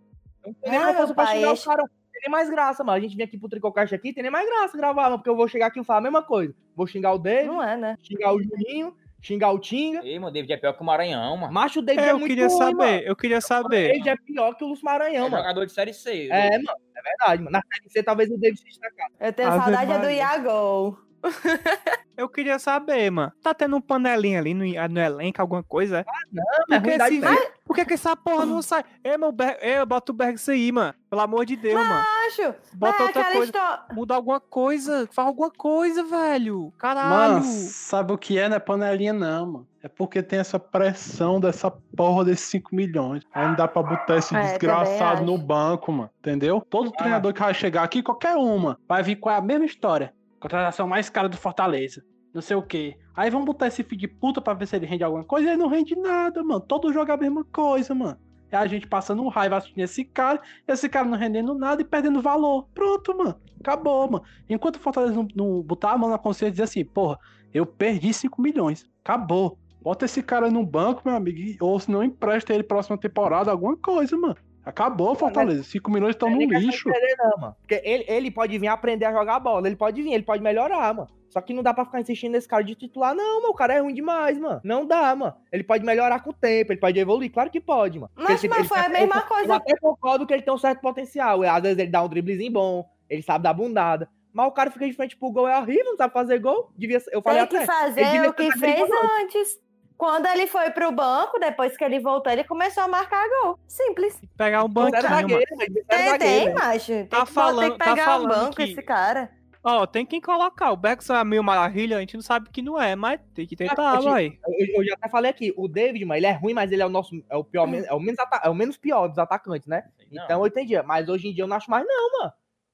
Não tem nem Ah, meu pai, xingar cara. Tem nem mais graça, mano. A gente vem aqui pro Tricocast aqui, tem nem mais graça gravar, mano. Porque eu vou chegar aqui e falar a mesma coisa. Vou xingar o David, Não é, né? xingar o Juninho, xingar o Tinga. Ei, mano, o David é pior que o Maranhão, mano. Macho, o David É, é, eu muito queria ruim, saber, mano. eu queria O saber. David é pior que o Lúcio Maranhão, É mano. jogador de Série C. É, mano. É verdade, mano. Na Série C, talvez o David se destacar. Eu tenho Ave saudade é do. Iago. (laughs) Eu queria saber, mano. Tá tendo um panelinha ali no, no elenco, alguma coisa? Não, Por é que, ruindade esse, (laughs) por que, que essa porra não sai? Ei, meu Ber... Ei, bota o Bergs aí, mano. Pelo amor de Deus, mano. Acho. Bota é outra coisa. história. Muda alguma coisa. Faz alguma coisa, velho. Caralho. Mano, sabe o que é? Não é panelinha, não, mano. É porque tem essa pressão dessa porra desses 5 milhões. Aí não dá pra botar esse É, desgraçado no banco, mano. Entendeu? Todo treinador que vai chegar aqui, qualquer uma, vai vir com a mesma história. Contratação mais cara do Fortaleza. Não sei o quê. Aí vamos botar esse filho de puta pra ver se ele rende alguma coisa. Ele não rende nada, mano. Todo jogo é a mesma coisa, mano. É a gente passando raiva assistindo esse cara, esse cara não rendendo nada e perdendo valor. Pronto, mano. Acabou, mano. Enquanto o Fortaleza não, não botar a mão na consciência e dizer assim, porra, eu perdi 5 milhões. Acabou. Bota esse cara no banco, meu amigo, ou se não empresta ele próxima temporada, alguma coisa, mano. Acabou, Fortaleza. 5 milhões estão no Ele quer lixo. entender, não, mano. Porque ele, ele pode vir aprender a jogar bola. Ele pode vir, ele pode melhorar, mano. Só que não dá pra ficar insistindo nesse cara de titular, não, mano. O cara é ruim demais, mano. Não dá, mano. Ele pode melhorar com o tempo, ele pode evoluir. Claro que pode, mano. Mas, ele- mas ele foi a tem- mesma eu- coisa. Eu até concordo que ele tem um certo potencial. Às vezes ele dá um driblezinho bom, ele sabe dar bundada. Mas o cara fica de frente pro gol, é horrível, não sabe fazer gol. Devia eu falei Tem que até. ele fazer devia o que fez antes. Quando ele foi pro banco, depois que ele voltou, ele começou a marcar gol. Simples. Pegar um banquinho, mano. zagueiro, Tem, tem, macho. Tem, Tá que, falando- tem que tá pegar um falando banco que- esse cara. Ó, tem quem colocar. O Bergson é meio maravilha, a gente não sabe que não é, mas tem que tentar, eu- vai. Eu, eu já até falei aqui, o David, mano, ele é ruim, mas ele é o nosso. É o pior, (clears throat) é o menos, é o menos pior dos atacantes, né? Não. Então eu entendi. Mas hoje em dia eu não acho mais, não, mano.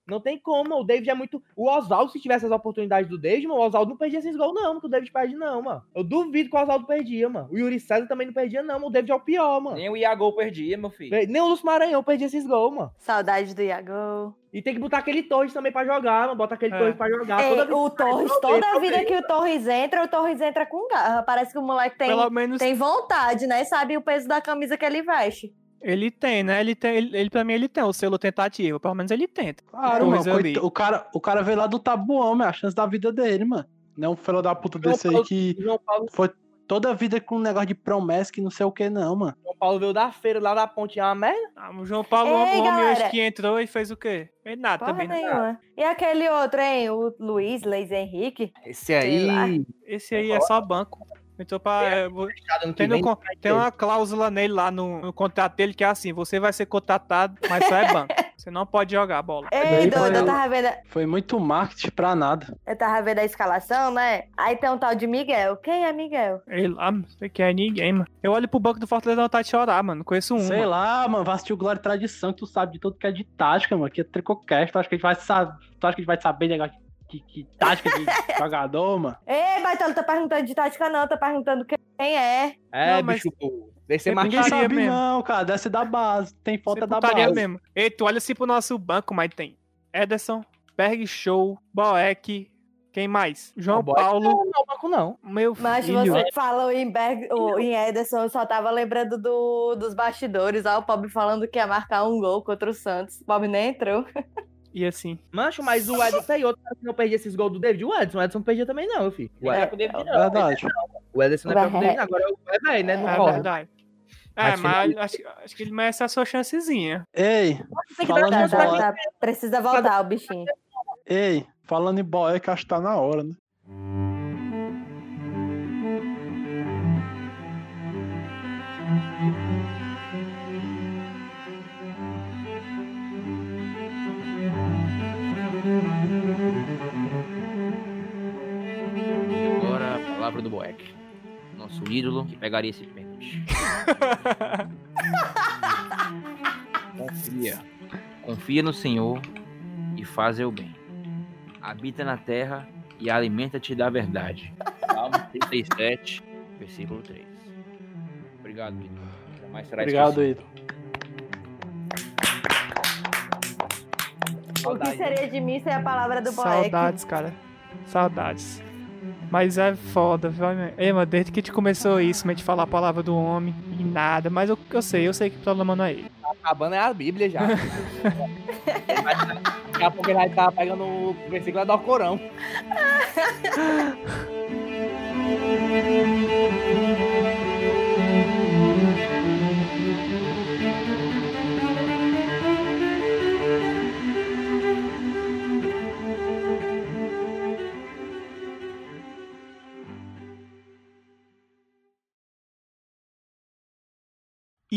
Não tem como. O David é muito. O Oswaldo, se tivesse as oportunidades do David, mano, o Oswaldo não perdia esses gols, não. Que o David perde, não, mano. Eu duvido que o Oswaldo perdia, mano. O Yuri César também não perdia, não. Mano. O David é o pior, mano. Nem o Iago perdia, meu filho. Nem o Lúcio Maranhão perdia esses gols, mano. Saudade do Iago. E tem que botar aquele Torres também pra jogar, mano. Bota aquele É. Torres pra jogar. Ei, Toda o Torres, toda eu vida que o Torres entra, o Torres entra com garra. Parece que o moleque tem, Pelo menos, tem vontade, né? Sabe o peso da camisa que ele veste. Ele tem, né? Ele tem, ele, ele, pra mim, ele tem o selo tentativa. Pelo menos ele tenta. Claro, mano. Coita- O cara, o cara veio lá do Tabuão, mano. A chance da vida dele, mano. Não é um filho da puta João desse aí Paulo- que João Paulo, foi toda a vida com um negócio de promessa que não sei o que, não, mano. João Paulo veio da feira lá da ponte, é uma merda. Ah, o João Paulo, Ei, o homem hoje que entrou e fez o quê? Fez nada Porra também, né? nenhuma. E aquele outro, hein? O Luiz, Leis Henrique. Esse aí. Esse aí é só banco. Entrou pra. é, que tem, no tem uma cláusula nele lá no, no contrato dele que é assim: você vai ser contratado, mas só é banco. (laughs) Você não pode jogar bola. Ei, doido, eu tava vendo. Foi muito marketing pra nada. Eu tava vendo a escalação, né? Aí tem um tal de Miguel. Quem é Miguel? Ele lá, não sei quem é ninguém, mano. Eu olho pro banco do Fortaleza e vontade de chorar, mano. Não conheço um. Sei mano. lá, mano, vai assistir o Glória e Tradição, que tu sabe de tudo que é de tática, mano. Que é tricocast, tu acha que a gente vai saber, tu acha que a gente vai saber negócio de, de tática de (laughs) jogador, mano? Ei, Baitolo, tá perguntando de tática, não. Tá perguntando quem é. É, Não, mas- bicho, pô. Deve ser Ninguém sabe mesmo. não, cara. Desce da base. Tem falta da base. mesmo. Ei, tu olha assim pro nosso banco, mas tem Ederson, Berg Show, Boeck, quem mais? João Boeck Paulo, Não, não, banco não. meu Mas filho. você falou em, Berg, ou em Ederson, eu só tava lembrando do, dos bastidores. Ó, o Pobre falando que ia marcar um gol contra o Santos. O Pobre nem entrou. (laughs) E assim, Mancho, mas o Edson tem outro cara que não perdia esses gols do David. O Edson, o Edson não perdia também, não, filho. O É, Edson, pro David, não. Verdade. o Edson não é pra Vai. David, não. Agora é velho, né? Não é corre. verdade. É, Mas mas acho, acho que ele merece a sua chancezinha. Ei, falando dar Tá, tá, precisa voltar o bichinho. Ei, falando em boé, que acho que tá na hora, né? Boeck. Nosso ídolo que pegaria esse pênalti. Confia. Confia no Senhor e faz o bem. Habita na terra e alimenta-te da verdade. Salmo 37, versículo 3. Obrigado, ídolo. Jamais será obrigado, esquecido. O que seria de mim sem a palavra do Boeck? Saudades, cara. Saudades. Mas é foda, viu? Ei, mano, desde que a gente começou isso, a gente falar a palavra do homem e nada. Mas eu, eu sei, eu sei que o problema não é ele. Tá acabando é a Bíblia já. (laughs) Daqui a pouco ele vai estar pegando o versículo do Alcorão. (laughs)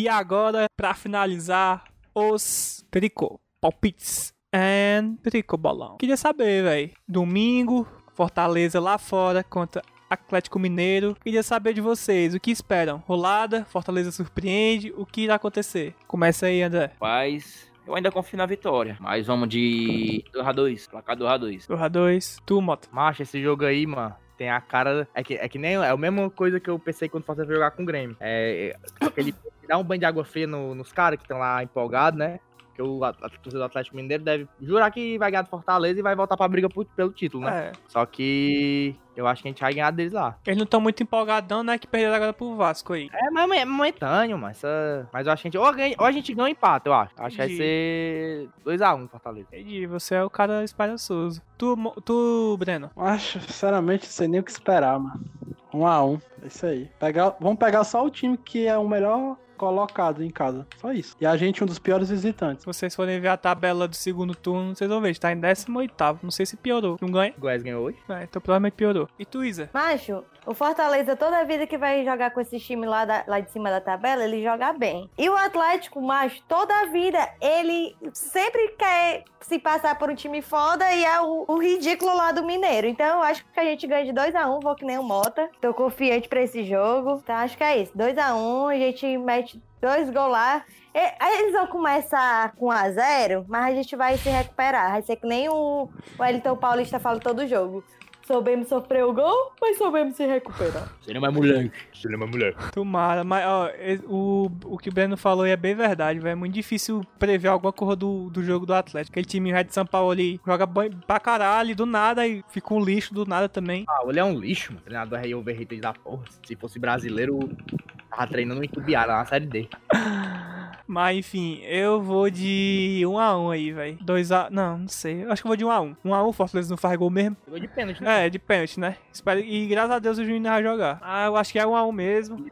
E agora, pra finalizar, os tricô, palpites and tricô bolão. Queria saber, velho, domingo, Fortaleza lá fora contra Atlético Mineiro. Queria saber de vocês, o que esperam? Rolada, Fortaleza surpreende, o que irá acontecer? Começa aí, André. Rapaz, eu ainda confio na vitória. Mas vamos de 2x2. Placar 2x2. 2x2, tu, Mota. Macho, esse jogo aí, mano, tem a cara. É que, é que nem. É a mesma coisa que eu pensei quando fosse jogar com o Grêmio. É. é aquele. Dá um banho de água fria no- nos caras que estão lá empolgados, né? Porque o torcida do Atlético Mineiro deve jurar que vai ganhar do Fortaleza e vai voltar pra briga por- pelo título, né? É, Só que eu acho que a gente vai ganhar deles lá. eles não estão muito empolgadão, né? Que perderam agora pro Vasco aí. É, mas é momentâneo, mas, essa... mas eu acho que a gente. Ou, ganha, ou a gente ganha ou empata, eu acho. Acho que vai ser 2x1 Fortaleza. Entendi, você é o cara espalhaçoso. Tu, tu Breno. Acho, sinceramente, não sei nem o que esperar, mano. Um a um, é isso aí. Pegar, vamos pegar só o time que é o melhor colocado em casa. Só isso. E a gente um dos piores visitantes. Se vocês forem ver a tabela do segundo turno, vocês vão ver, tá em 18 Não sei se piorou. Não ganha? O Goiás ganhou hoje. É, então provavelmente piorou. E tu, Isa? Macho, o Fortaleza, toda vida que vai jogar com esse time lá, da- lá de cima da tabela, ele joga bem. E o Atlético, macho, toda vida, ele sempre quer se passar por um time foda e é o, o ridículo lá do Mineiro. Então eu acho que a gente ganha de 2x1, vou que nem o Mota. Tô confiante pra esse jogo. Então acho que é isso. 2x1, a gente mete dois gols lá. E- aí Eles vão começar com 1x0, mas a gente vai se recuperar. Vai ser que nem o, o Elton Paulista fala todo jogo. Soubemos sofrer o gol, mas soubemos se recuperar. Seria mais moleque. Seria mais moleque. Tomara, mas ó, o, o que o Breno falou aí é bem verdade, velho. É muito difícil prever alguma coisa do, do jogo do Atlético. Aquele time Red de São Paulo ali joga pra caralho, do nada, e fica um lixo do nada também. Ah, ele é um lixo, mano. Treinador é overrated da porra. Se fosse brasileiro, tava treinando em Tubiara, na série D. (laughs) Mas enfim, eu vou de 1 a 1 aí, velho. 2 a Não, não sei. Eu acho que eu vou de 1 a 1 1 a 1 o Fortaleza não faz gol mesmo. Gol de pênalti, né? É, de pênalti, né? Espero- E graças a Deus o Juninho vai jogar. Ah, eu acho que é 1 a 1 mesmo.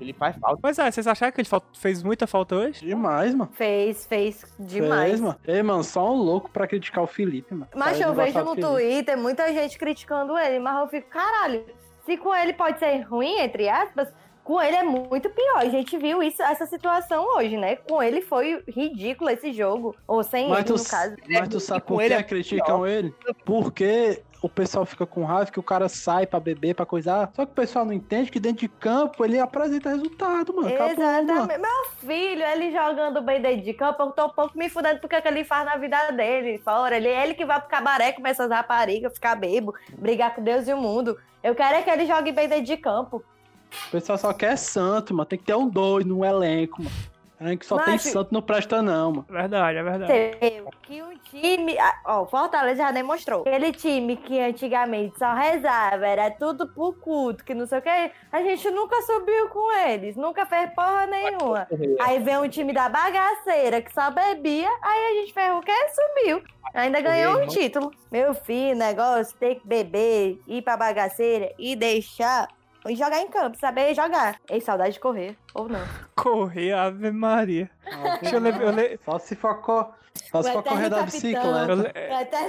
Ele faz falta. Pois é, vocês acharam que ele fez muita falta hoje? Demais, mano. Fez, fez demais. Fez, mano. Ei, mano, só um louco pra criticar o Felipe, mano. Mas eu vejo no. Twitter muita gente criticando ele, mas eu fico, caralho, se com ele pode ser ruim, entre aspas, com ele é muito pior. A gente viu isso, essa situação hoje, né? Com ele foi ridículo esse jogo. Ou sem Mas ele, tu, no caso. mas tu sabe com por ele que é criticam pior. ele? Porque o pessoal fica com raiva que o cara sai pra beber, pra coisar. Só que o pessoal não entende que dentro de campo ele apresenta resultado, mano. Acabou, mano. Exatamente. Meu filho, ele jogando bem dentro de campo, eu tô um pouco me fudendo porque que ele faz na vida dele. Fora, ele é ele que vai pro cabaré com essas raparigas, ficar bebo, brigar com Deus e o mundo. Eu quero é que ele jogue bem dentro de campo. O pessoal só quer santo, mano. Tem que ter um dois no elenco, mano. Elenco que só tem Mas- santo não presta, não, mano. Verdade, é verdade. Que um time. ah, Ó, o Fortaleza já demonstrou. Aquele time que antigamente só rezava, era tudo por culto, que não sei o que. A gente nunca subiu com eles, nunca fez porra nenhuma. Aí vem um time da bagaceira que só bebia, aí a gente fez o quê? Subiu. Ainda ganhou um título. Meu filho, negócio, tem que beber, ir pra bagaceira e deixar. E jogar em campo, saber jogar. Ei, saudade de correr, ou não. Correr, Ave Maria. Deixa eu ler. Eu, le- Só se for, co... só se for correr da bicicleta. eu, le-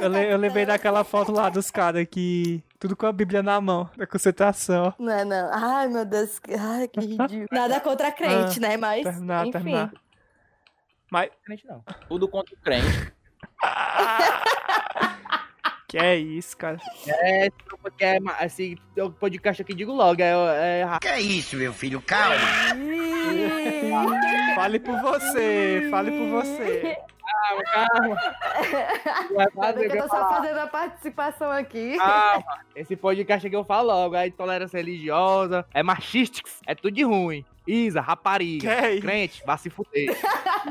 eu, le- eu lembrei daquela foto lá dos caras que. Tudo com a Bíblia na mão, da concentração. Não é não. Ai, meu Deus. Ai, que (laughs) ridículo. Nada contra crente, Ah, né? Mas, Terminar, enfim. terminar. Mas. Crente não. Tudo contra o crente. (laughs) Que é isso, cara. É, porque é, esse o podcast aqui, digo logo, é, é Que é isso, meu filho? Calma. (laughs) Fale por você, fale por você. calma, calma. (laughs) Que eu tô só fazendo a participação aqui. Calma. Esse podcast aqui eu falo logo, é intolerância religiosa, é machístics, é tudo de ruim. Isa, rapariga, é crente, vai se fuder.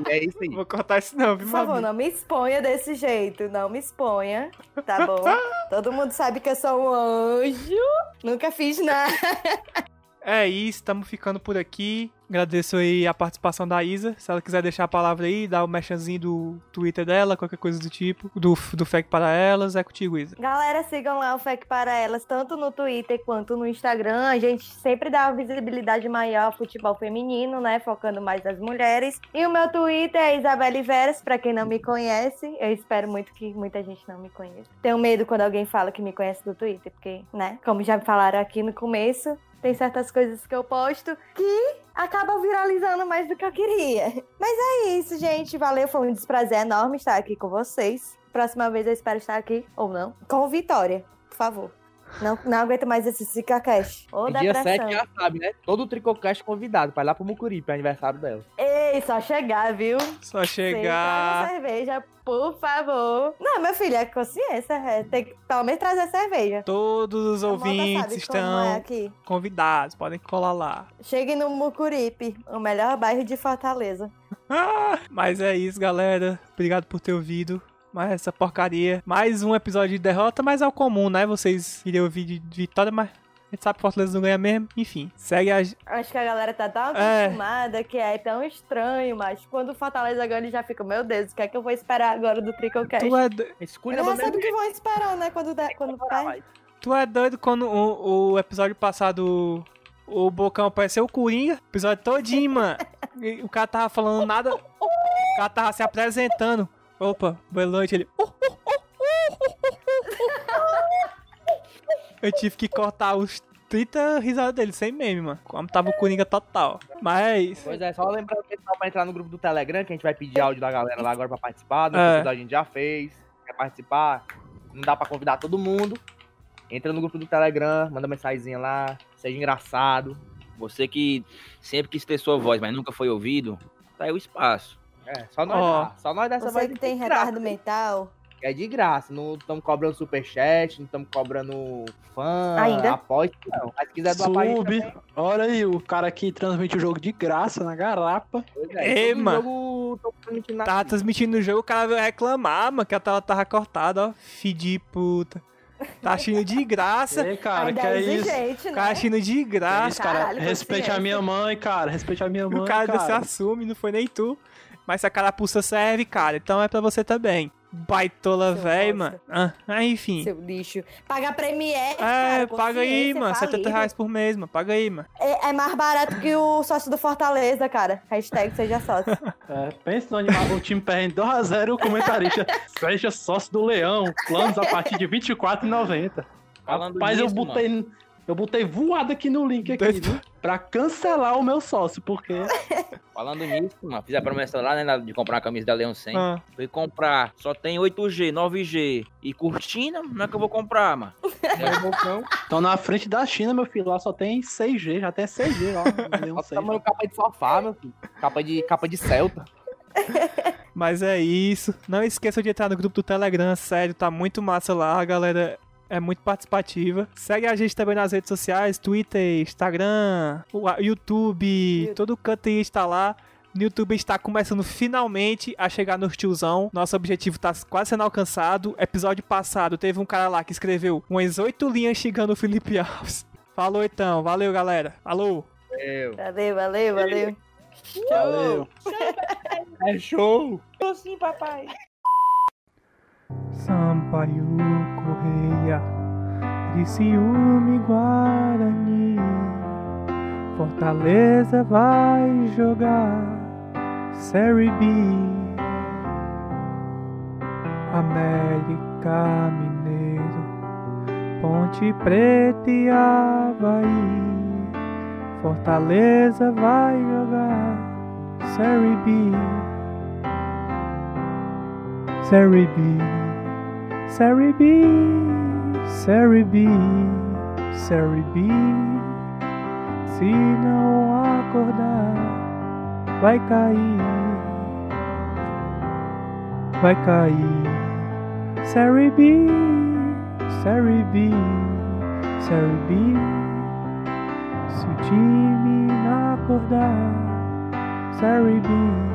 E é isso aí. Não vou cortar isso não, viu, Por favor, não me exponha desse jeito. Não me exponha, tá bom? (laughs) Todo mundo sabe que eu sou um anjo. Nunca fiz nada. É isso, estamos ficando por aqui. Agradeço aí a participação da Isa. Se ela quiser deixar a palavra aí, dar o merchanzinho do Twitter dela, qualquer coisa do tipo, do, do FEC para elas, é contigo, Isa. Galera, sigam lá o FEC para elas, tanto no Twitter quanto no Instagram. A gente sempre dá uma visibilidade maior ao futebol feminino, né? Focando mais nas mulheres. E o meu Twitter é Isabelle Veras, pra quem não me conhece. Eu espero muito que muita gente não me conheça. Tenho medo quando alguém fala que me conhece do Twitter, porque, né? Como já falaram aqui no começo, tem certas coisas que eu posto que acabam viralizando mais do que eu queria. Mas é isso, gente. Valeu, foi um desprazer enorme estar aqui com vocês. Próxima vez eu espero estar aqui, ou não, com vitória, por favor. Não, não aguento mais esse E dia depressão. 7 já sabe, né? Todo Tricocast convidado pra ir lá pro Mucuripe, é aniversário dela. Ei, só chegar, viu? Só Sem chegar. trazer cerveja, por favor. Não, meu filho, é consciência. É, tem que pelo menos trazer cerveja. Todos os A ouvintes como estão é aqui. convidados, podem colar lá. Chegue no Mucuripe, o melhor bairro de Fortaleza. (laughs) Mas é isso, galera. Obrigado por ter ouvido. Mais essa porcaria. Mais um episódio de derrota, mas é o comum, né? Vocês iriam ouvir de vitória, mas a gente sabe que Fortaleza não ganha mesmo. Enfim, segue a. Acho que a galera tá tão É. acostumada que é tão estranho, mas quando o Fortaleza ganha, ele já fica, meu Deus, o que é que eu vou esperar agora do Tricocast? Tu é, do- Escolha Eles já sabem o que vão esperar, né? Quando, der- quando perde. tu é doido quando o, o episódio passado o Bocão apareceu o Coringa. O episódio todinho, mano. (laughs) O cara tava falando nada. O cara tava se apresentando. Opa, boa noite. Ele. Eu tive que cortar os 30 risadas dele, sem meme, mano. Como tava o Coringa total. Mas. Pois é, só lembrando que pessoal pra entrar no grupo do Telegram, que a gente vai pedir áudio da galera lá agora pra participar. Do É. a gente já fez. Quer participar? Não dá pra convidar todo mundo. Entra no grupo do Telegram, manda mensagenzinha lá, seja engraçado. Você que sempre quis ter sua voz, mas nunca foi ouvido, tá aí o espaço. É, só nós Ó. dá. Só nós dessa Você vez que tem retardo mental. É de graça. Não estamos cobrando superchat, não estamos cobrando fã, Ainda? não. Mas se quiser doar Sub. também, Olha aí, o cara que transmite o jogo de graça na garapa. é. Ei, mano. jogo, transmitindo Tava transmitindo o jogo, o cara veio reclamar, mano, que a tela tava cortada, ó. De puta. Taxinho de graça. Ei, cara, Ainda que é é isso? né? Caixinho de Que graça. isso, cara? Caralho, Respeite a minha mãe, cara. Respeite a minha mãe, o cara, cara. se assume, não foi nem tu. Mas se a carapuça serve, cara, então é pra você também. Baitola velho, mano. Ah, enfim. Seu lixo. Paga Premiere, É, cara, paga aí, consciência, mano. 70 falido. reais por mês, mano. Paga aí, mano. É, é mais barato que o sócio do Fortaleza, cara. Hashtag seja sócio. (laughs) É, pensa no animal, o time perdendo 2x0 o comentarista seja sócio do Leão. Planos a partir de R$ 24,90. Falando Rapaz, eu nisso, botei, eu botei voado aqui no link aqui, viu? Pra cancelar o meu sócio, porque (laughs) Falando nisso, mano, fiz a promessa lá, né, de comprar uma camisa da Leão 100. Ah, Fui comprar, só tem 8G, 9G e cortina, não é que eu vou comprar, mano. estão na frente da China, meu filho. Lá só tem 6G, já tem 6G lá. Não Olha o sei. tamanho capa de sofá, meu filho. Capa de, capa de Celta. mas é isso. Não esqueça de entrar no grupo do Telegram, sério, tá muito massa lá, a galera é muito participativa. Segue a gente também nas redes sociais, Twitter, Instagram, YouTube, todo canto aí está lá. No YouTube está começando finalmente a chegar no tiozão. Nosso objetivo tá quase sendo alcançado. Episódio passado teve um cara lá que escreveu umas oito linhas xingando o Felipe (laughs) Alves. Falou então, valeu galera. Falou! Valeu, valeu, valeu. Valeu. É show. Sim, papai. Sampaio Correia, de ciúme Guarani, Fortaleza vai jogar Série B. América Mineiro, Ponte Preta e Havaí, Fortaleza vai jogar Série B. Série B. Série B, Série B, Série B. Se não acordar, vai cair, vai cair. Série B, Série B, Série B. Se o time não acordar, Série B.